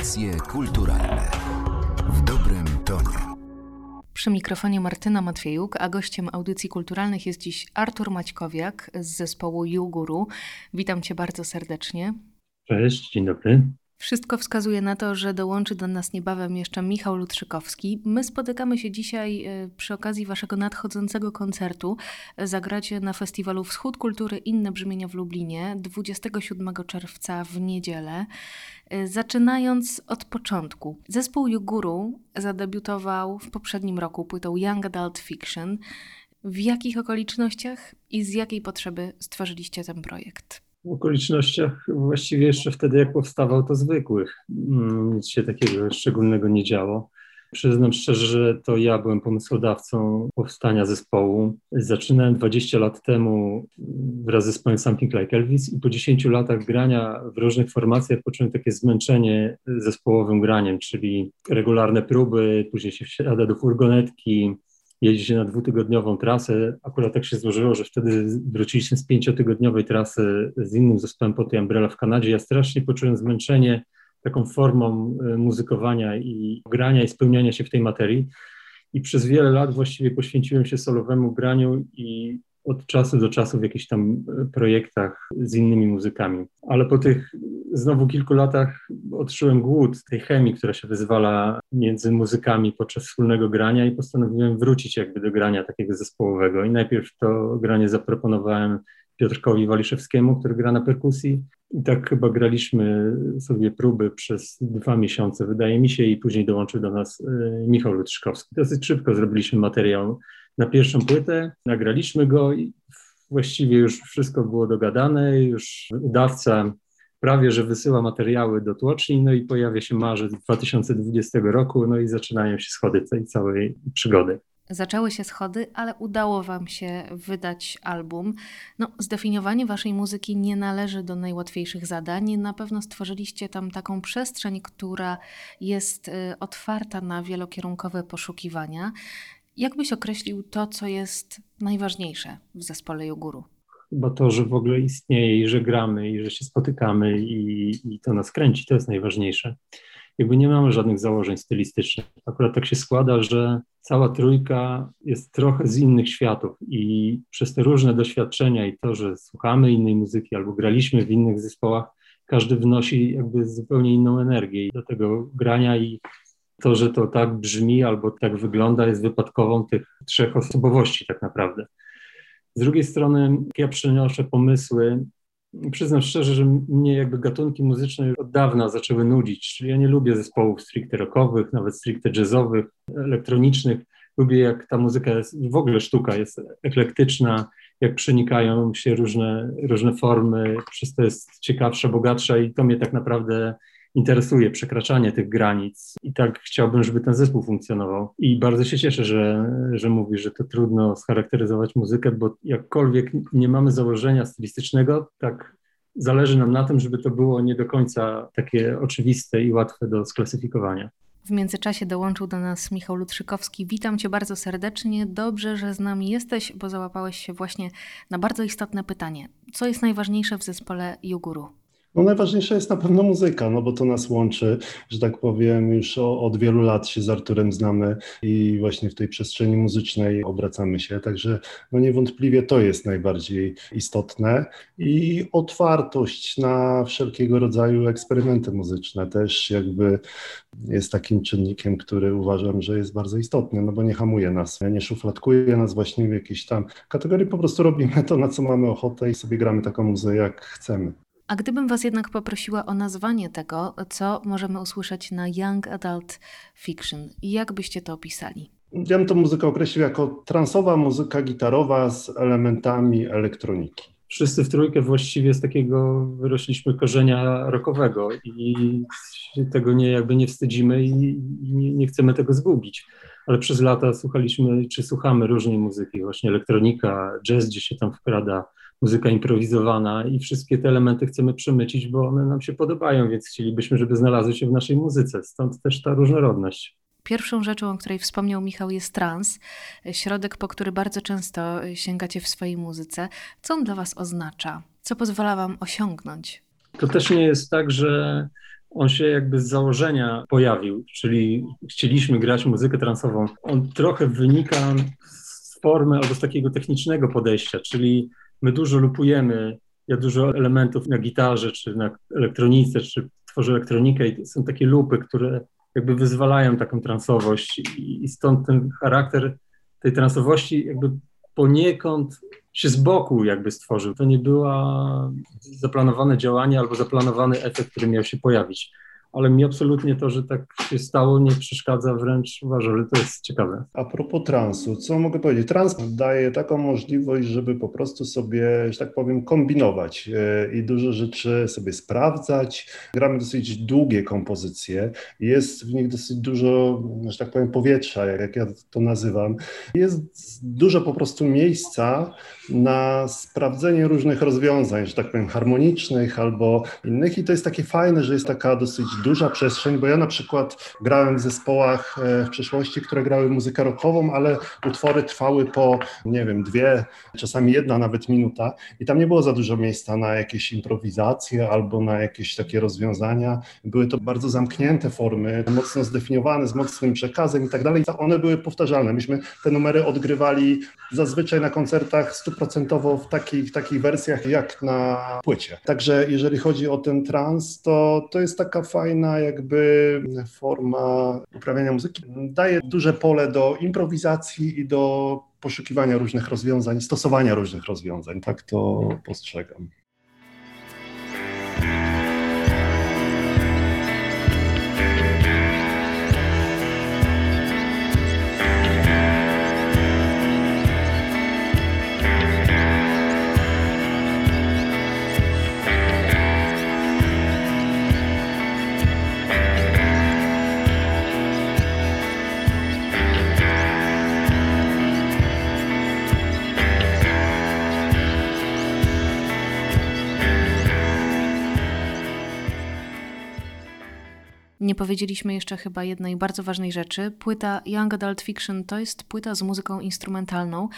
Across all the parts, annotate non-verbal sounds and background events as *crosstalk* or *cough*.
Audycje kulturalne w dobrym tonie. Przy mikrofonie Martyna Matwiejuk, a gościem audycji kulturalnych jest dziś Artur Maćkowiak z zespołu Juguru. Witam cię bardzo serdecznie. Cześć, dzień dobry. Wszystko wskazuje na to, że dołączy do nas niebawem jeszcze Michał Lutrzykowski. My spotykamy się dzisiaj e, przy okazji waszego nadchodzącego koncertu. Zagracie na festiwalu Wschód Kultury Inne Brzmienia w Lublinie 27 czerwca w niedzielę. E, zaczynając od początku. Zespół Juguru zadebiutował w poprzednim roku płytą Young Adult Fiction. W jakich okolicznościach i z jakiej potrzeby stworzyliście ten projekt? Okolicznościach właściwie jeszcze wtedy, jak powstawał, to zwykłych. Mm, nic się takiego szczególnego nie działo. Przyznam szczerze, że to ja byłem pomysłodawcą powstania zespołu. Zaczynałem 20 lat temu wraz z zespołem Something Like Elvis i po 10 latach grania w różnych formacjach poczułem takie zmęczenie zespołowym graniem, czyli regularne próby, później się wsiada do furgonetki, jeździ się na dwutygodniową trasę. Akurat tak się złożyło, że wtedy wróciliśmy z pięciotygodniowej trasy z innym zespołem po tej Umbrella w Kanadzie. Ja strasznie poczułem zmęczenie taką formą e, muzykowania i grania i spełniania się w tej materii. I przez wiele lat właściwie poświęciłem się solowemu graniu i od czasu do czasu w jakichś tam e, projektach z innymi muzykami. Ale po tych znowu kilku latach odczułem głód tej chemii, która się wyzwala między muzykami podczas wspólnego grania i postanowiłem wrócić jakby do grania takiego zespołowego. I najpierw to granie zaproponowałem Piotrkowi Waliszewskiemu, który gra na perkusji. I tak chyba graliśmy sobie próby przez dwa miesiące, wydaje mi się, i później dołączył do nas e, Michał Lutrzkowski. Dosyć szybko zrobiliśmy materiał na pierwszą płytę, nagraliśmy go i właściwie już wszystko było dogadane, już wydawca prawie, że wysyła materiały do tłoczni, no i pojawia się marzec 2020 roku, no i zaczynają się schody tej całej przygody. Zaczęły się schody, ale udało Wam się wydać album. No, zdefiniowanie Waszej muzyki nie należy do najłatwiejszych zadań. Na pewno stworzyliście tam taką przestrzeń, która jest y, otwarta na wielokierunkowe poszukiwania. Jak byś określił to, co jest najważniejsze w zespole Joguru? Chyba to, że w ogóle istnieje i że gramy i że się spotykamy i, i to nas kręci, to jest najważniejsze. Jakby nie mamy żadnych założeń stylistycznych. Akurat tak się składa, że cała trójka jest trochę z innych światów i przez te różne doświadczenia i to, że słuchamy innej muzyki albo graliśmy w innych zespołach, każdy wnosi jakby zupełnie inną energię do tego grania i to, że to tak brzmi albo tak wygląda, jest wypadkową tych trzech osobowości tak naprawdę. Z drugiej strony, ja przynoszę pomysły. Przyznam szczerze, że mnie jakby gatunki muzyczne od dawna zaczęły nudzić. Czyli ja nie lubię zespołów stricte rockowych, nawet stricte jazzowych, elektronicznych. Lubię, jak ta muzyka jest, w ogóle sztuka jest eklektyczna, jak przenikają się różne, różne formy, przez to jest ciekawsza, bogatsza i to mnie tak naprawdę interesuje przekraczanie tych granic i tak chciałbym, żeby ten zespół funkcjonował. I bardzo się cieszę, że, że mówisz, że to trudno scharakteryzować muzykę, bo jakkolwiek nie mamy założenia stylistycznego, tak zależy nam na tym, żeby to było nie do końca takie oczywiste i łatwe do sklasyfikowania. W międzyczasie dołączył do nas Michał Lutrzykowski. Witam Cię bardzo serdecznie. Dobrze, że z nami jesteś, bo załapałeś się właśnie na bardzo istotne pytanie. Co jest najważniejsze w zespole Juguru? No najważniejsza jest na pewno muzyka, no bo to nas łączy, że tak powiem, już od wielu lat się z Arturem znamy i właśnie w tej przestrzeni muzycznej obracamy się, także no niewątpliwie to jest najbardziej istotne. I otwartość na wszelkiego rodzaju eksperymenty muzyczne też jakby jest takim czynnikiem, który uważam, że jest bardzo istotny, no bo nie hamuje nas, nie szufladkuje nas właśnie w jakiejś tam kategorii, po prostu robimy to, na co mamy ochotę i sobie gramy taką muzykę, jak chcemy. A gdybym Was jednak poprosiła o nazwanie tego, co możemy usłyszeć na Young Adult Fiction, jak byście to opisali? Ja bym tę muzykę określił jako transowa muzyka gitarowa z elementami elektroniki. Wszyscy w trójkę właściwie z takiego wyrośliśmy korzenia rockowego i tego nie, jakby nie wstydzimy i nie, nie chcemy tego zgubić. Ale przez lata słuchaliśmy, czy słuchamy różnej muzyki, właśnie elektronika, jazz gdzie się tam wkrada, muzyka improwizowana i wszystkie te elementy chcemy przemycić, bo one nam się podobają, więc chcielibyśmy, żeby znalazły się w naszej muzyce. Stąd też ta różnorodność. Pierwszą rzeczą, o której wspomniał Michał, jest trans, środek, po który bardzo często sięgacie w swojej muzyce. Co on dla Was oznacza? Co pozwala Wam osiągnąć? To też nie jest tak, że on się jakby z założenia pojawił, czyli chcieliśmy grać muzykę transową. On trochę wynika z formy albo z takiego technicznego podejścia, czyli my dużo lupujemy, ja dużo elementów na gitarze, czy na elektronice, czy tworzę elektronikę i są takie lupy, które jakby wyzwalają taką transowość. I, stąd ten charakter tej transowości jakby poniekąd się z boku jakby stworzył. To nie było zaplanowane działanie albo zaplanowany efekt, który miał się pojawić ale mi absolutnie to, że tak się stało, nie przeszkadza, wręcz uważam, że to jest ciekawe. A propos transu, co mogę powiedzieć? Trans daje taką możliwość, żeby po prostu sobie, że tak powiem, kombinować e, i dużo rzeczy sobie sprawdzać. Gramy dosyć długie kompozycje, jest w nich dosyć dużo, że tak powiem, powietrza, jak ja to nazywam. Jest dużo po prostu miejsca na sprawdzenie różnych rozwiązań, że tak powiem, harmonicznych albo innych i to jest takie fajne, że jest taka dosyć duża przestrzeń, bo ja na przykład grałem w zespołach e, w przeszłości, które grały muzykę rockową, ale utwory trwały po, nie wiem, dwie, czasami jedna nawet minuta i tam nie było za dużo miejsca na jakieś improwizacje albo na jakieś takie rozwiązania. Były to bardzo zamknięte formy, mocno zdefiniowane, z mocnym przekazem i tak dalej. One były powtarzalne. Myśmy te numery odgrywali zazwyczaj na koncertach stuprocentowo w takich, takich wersjach jak na płycie. Także jeżeli chodzi o ten trans, to, to jest taka fajna fajna jakby forma uprawiania muzyki. Daje duże pole do improwizacji i do poszukiwania różnych rozwiązań, stosowania różnych rozwiązań. Tak to postrzegam. Nie powiedzieliśmy jeszcze chyba jednej bardzo ważnej rzeczy. Płyta Young Adult Fiction to jest płyta z muzyką instrumentalną.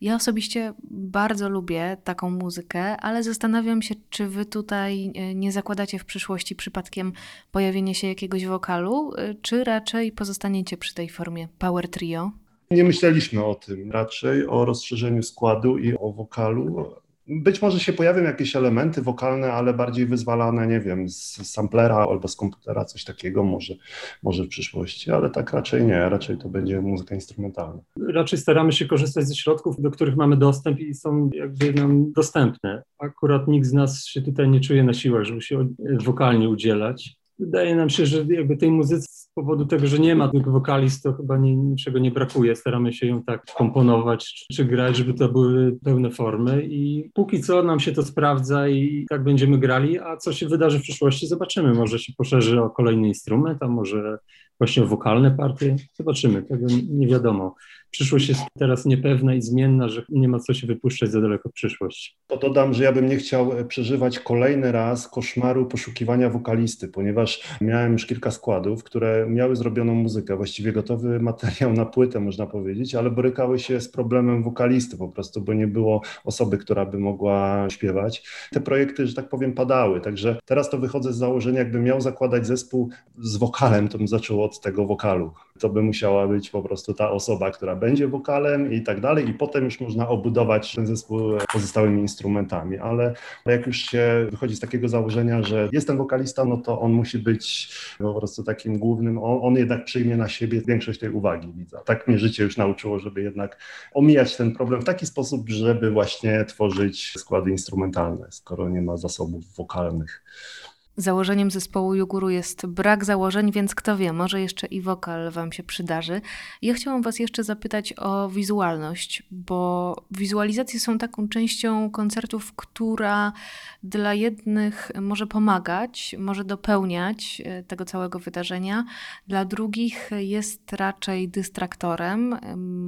Ja osobiście bardzo lubię taką muzykę, ale zastanawiam się, czy wy tutaj e, nie zakładacie w przyszłości przypadkiem pojawienia się jakiegoś wokalu, e, czy raczej pozostaniecie przy tej formie Power Trio? Nie myśleliśmy o tym, raczej o rozszerzeniu składu i o wokalu. Być może się pojawią jakieś elementy wokalne, ale bardziej wyzwalane, nie wiem, z samplera albo z komputera, coś takiego może, może w przyszłości, ale tak raczej nie, raczej to będzie muzyka instrumentalna. Raczej staramy się korzystać ze środków, do których mamy dostęp i są jakby nam dostępne. Akurat nikt z nas się tutaj nie czuje na siłach, żeby się wokalnie udzielać. Wydaje nam się, że jakby tej muzyce powodu tego, że nie ma tych wokalist, to chyba niczego nie brakuje. Staramy się ją tak komponować czy, czy, grać, żeby to były pełne formy i póki co nam się to sprawdza i tak będziemy grali, a co się wydarzy w przyszłości zobaczymy. Może się poszerzy o kolejny instrument, a może właśnie wokalne partie. Zobaczymy, tego nie wiadomo przyszłość jest teraz niepewna i zmienna, że nie ma co się wypuszczać za daleko w przyszłość. To dodam, że ja bym nie chciał e, przeżywać kolejny raz koszmaru poszukiwania wokalisty, ponieważ miałem już kilka składów, które miały zrobioną muzykę, właściwie gotowy *laughs* materiał na płytę, można powiedzieć, ale borykały się z problemem wokalisty po prostu, bo nie było osoby, która by mogła śpiewać. Te projekty, że tak powiem, padały, także teraz to wychodzę z założenia, jakbym miał zakładać zespół z wokalem, to bym zaczął od tego wokalu. To by musiała być po prostu ta osoba, która będzie wokalem i tak dalej i potem już można obudować ten zespół pozostałymi instrumentami, ale jak już się wychodzi z takiego założenia, że jest ten wokalista, no to on musi być po prostu takim głównym, on, on jednak przyjmie na siebie większość tej uwagi widza. Tak mnie życie już nauczyło, żeby jednak omijać ten problem w taki sposób, żeby właśnie tworzyć składy instrumentalne, skoro nie ma zasobów wokalnych. Założeniem zespołu Juguru jest brak założeń, więc kto wie, może jeszcze i wokal Wam się przydarzy. Ja chciałam Was jeszcze zapytać o wizualność, bo wizualizacje są taką częścią koncertów, która dla jednych może pomagać, może dopełniać e, tego całego wydarzenia, dla drugich jest raczej dystraktorem,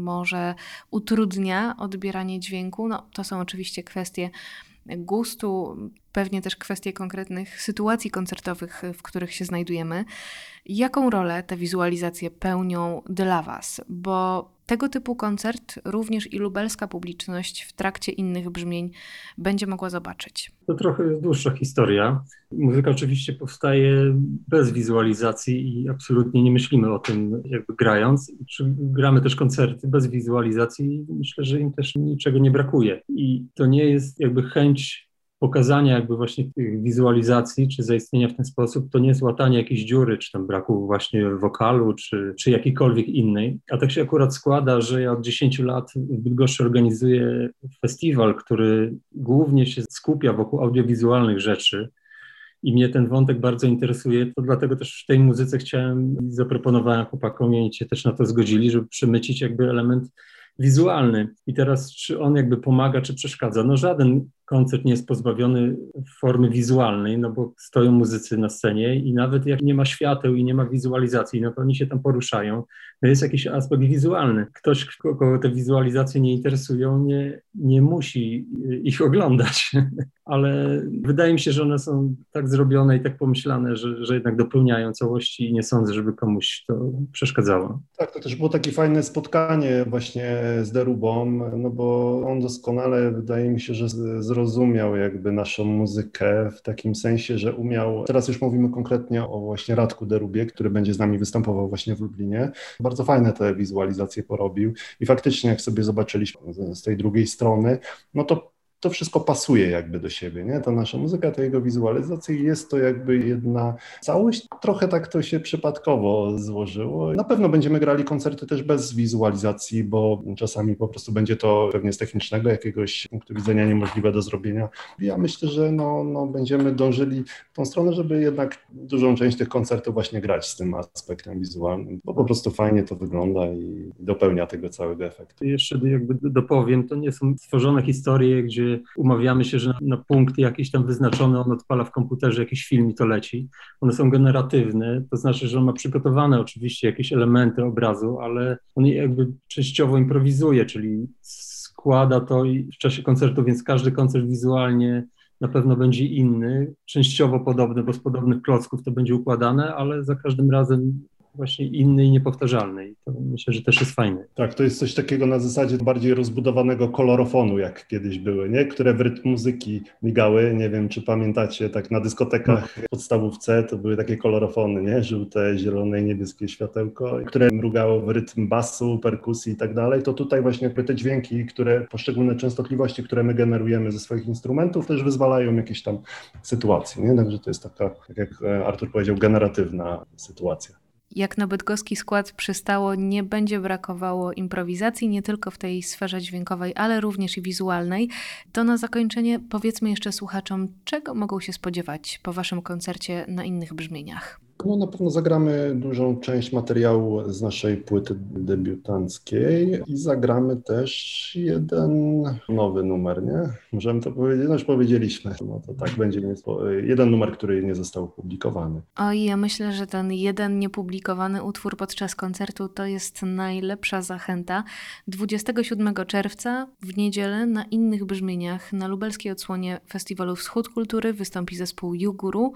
może utrudnia odbieranie dźwięku. No, to są oczywiście kwestie gustu, pewnie też kwestie konkretnych sytuacji koncertowych, w których się znajdujemy. Jaką rolę te wizualizacje pełnią dla Was? Bo tego typu koncert również i lubelska publiczność w trakcie innych brzmień będzie mogła zobaczyć? To trochę dłuższa historia. Muzyka oczywiście powstaje bez wizualizacji i absolutnie nie myślimy o tym jakby grając. Gramy też koncerty bez wizualizacji myślę, że im też niczego nie brakuje. I to nie jest jakby chęć pokazania jakby właśnie tych wizualizacji, czy zaistnienia w ten sposób, to nie jest łatanie jakiejś dziury, czy tam braku właśnie wokalu, czy, czy jakiejkolwiek innej. A tak się akurat składa, że ja od 10 lat w Bydgoszczy organizuję festiwal, który głównie się skupia wokół audiowizualnych rzeczy. I mnie ten wątek bardzo interesuje, to dlatego też w tej muzyce chciałem zaproponowałem chłopakom i się też na to zgodzili, żeby przemycić jakby element wizualny. I teraz, czy on jakby pomaga, czy przeszkadza? No żaden koncert nie jest pozbawiony formy wizualnej, no bo stoją muzycy na scenie i nawet jak nie ma świateł i nie ma wizualizacji, no to oni się tam poruszają, no jest jakiś aspekt wizualny. Ktoś, kogo te wizualizacje nie interesują, nie, nie musi ich oglądać, *laughs* ale wydaje mi się, że one są tak zrobione i tak pomyślane, że, że jednak dopełniają całości i nie sądzę, żeby komuś to przeszkadzało. Tak, to też było takie fajne spotkanie właśnie z Derubą, no bo on doskonale, wydaje mi się, że zrozumiał jakby naszą muzykę w takim sensie, że umiał, teraz już mówimy konkretnie o właśnie Radku Derubie, który będzie z nami występował właśnie w Lublinie. Bardzo fajne te wizualizacje porobił i faktycznie jak sobie zobaczyliśmy z tej drugiej strony, no to to wszystko pasuje jakby do siebie, nie? Ta nasza muzyka, to jego wizualizacja jest to jakby jedna całość. Trochę tak to się przypadkowo złożyło. Na pewno będziemy grali koncerty też bez wizualizacji, bo czasami po prostu będzie to pewnie z technicznego jakiegoś punktu widzenia niemożliwe do zrobienia. Ja myślę, że no, no będziemy dążyli w tą stronę, żeby jednak dużą część tych koncertów właśnie grać z tym aspektem wizualnym, bo po prostu fajnie to wygląda i dopełnia tego całego efektu. Jeszcze jakby dopowiem, to nie są stworzone historie, gdzie umawiamy się, że na, na punkt jakiś tam wyznaczony on odpala w komputerze jakiś film i to leci. One są generatywne, to znaczy, że on ma przygotowane oczywiście jakieś elementy obrazu, ale on jakby częściowo improwizuje, czyli składa to w czasie koncertu, więc każdy koncert wizualnie na pewno będzie inny, częściowo podobny, bo z podobnych klocków to będzie układane, ale za każdym razem właśnie inny i niepowtarzalny. I to myślę, że też jest fajne. Tak, to jest coś takiego na zasadzie bardziej rozbudowanego kolorofonu, jak kiedyś były, nie? które w rytm muzyki migały. Nie wiem, czy pamiętacie, tak na dyskotekach no. podstawówce to były takie kolorofony, nie? żółte, zielone i niebieskie światełko, które mrugało w rytm basu, perkusji i tak dalej. To tutaj właśnie te dźwięki, które poszczególne częstotliwości, które my generujemy ze swoich instrumentów, też wyzwalają jakieś tam sytuacje. Nie? Także to jest taka, tak jak Artur powiedział, generatywna sytuacja jak na bydgoski skład przystało, nie będzie brakowało improwizacji nie tylko w tej sferze dźwiękowej, ale również i wizualnej. To na zakończenie powiedzmy jeszcze słuchaczom, czego mogą się spodziewać po Waszym koncercie na innych brzmieniach. No na pewno zagramy dużą część materiału z naszej płyty debiutanckiej i zagramy też jeden nowy numer, nie? Możemy to powiedzieć? No już powiedzieliśmy. No to tak, będzie jeden numer, który nie został opublikowany. Oj, ja myślę, że ten jeden niepublikowany utwór podczas koncertu to jest najlepsza zachęta. 27 czerwca w niedzielę na innych brzmieniach na lubelskiej odsłonie Festiwalu Wschód Kultury wystąpi zespół Juguru.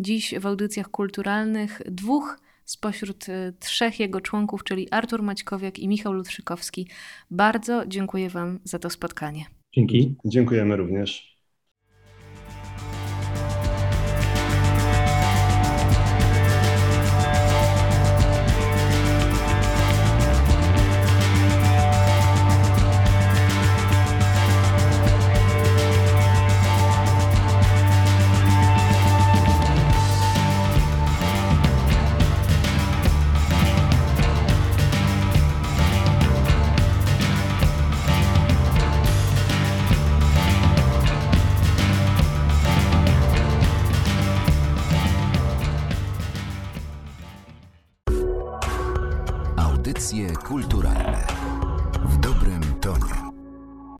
Dziś w audycjach kulturalnych dwóch spośród y, trzech jego członków, czyli Artur Maćkowiak i Michał Lutrzykowski. Bardzo dziękuję Wam za to spotkanie. Dzięki. Dziękujemy również.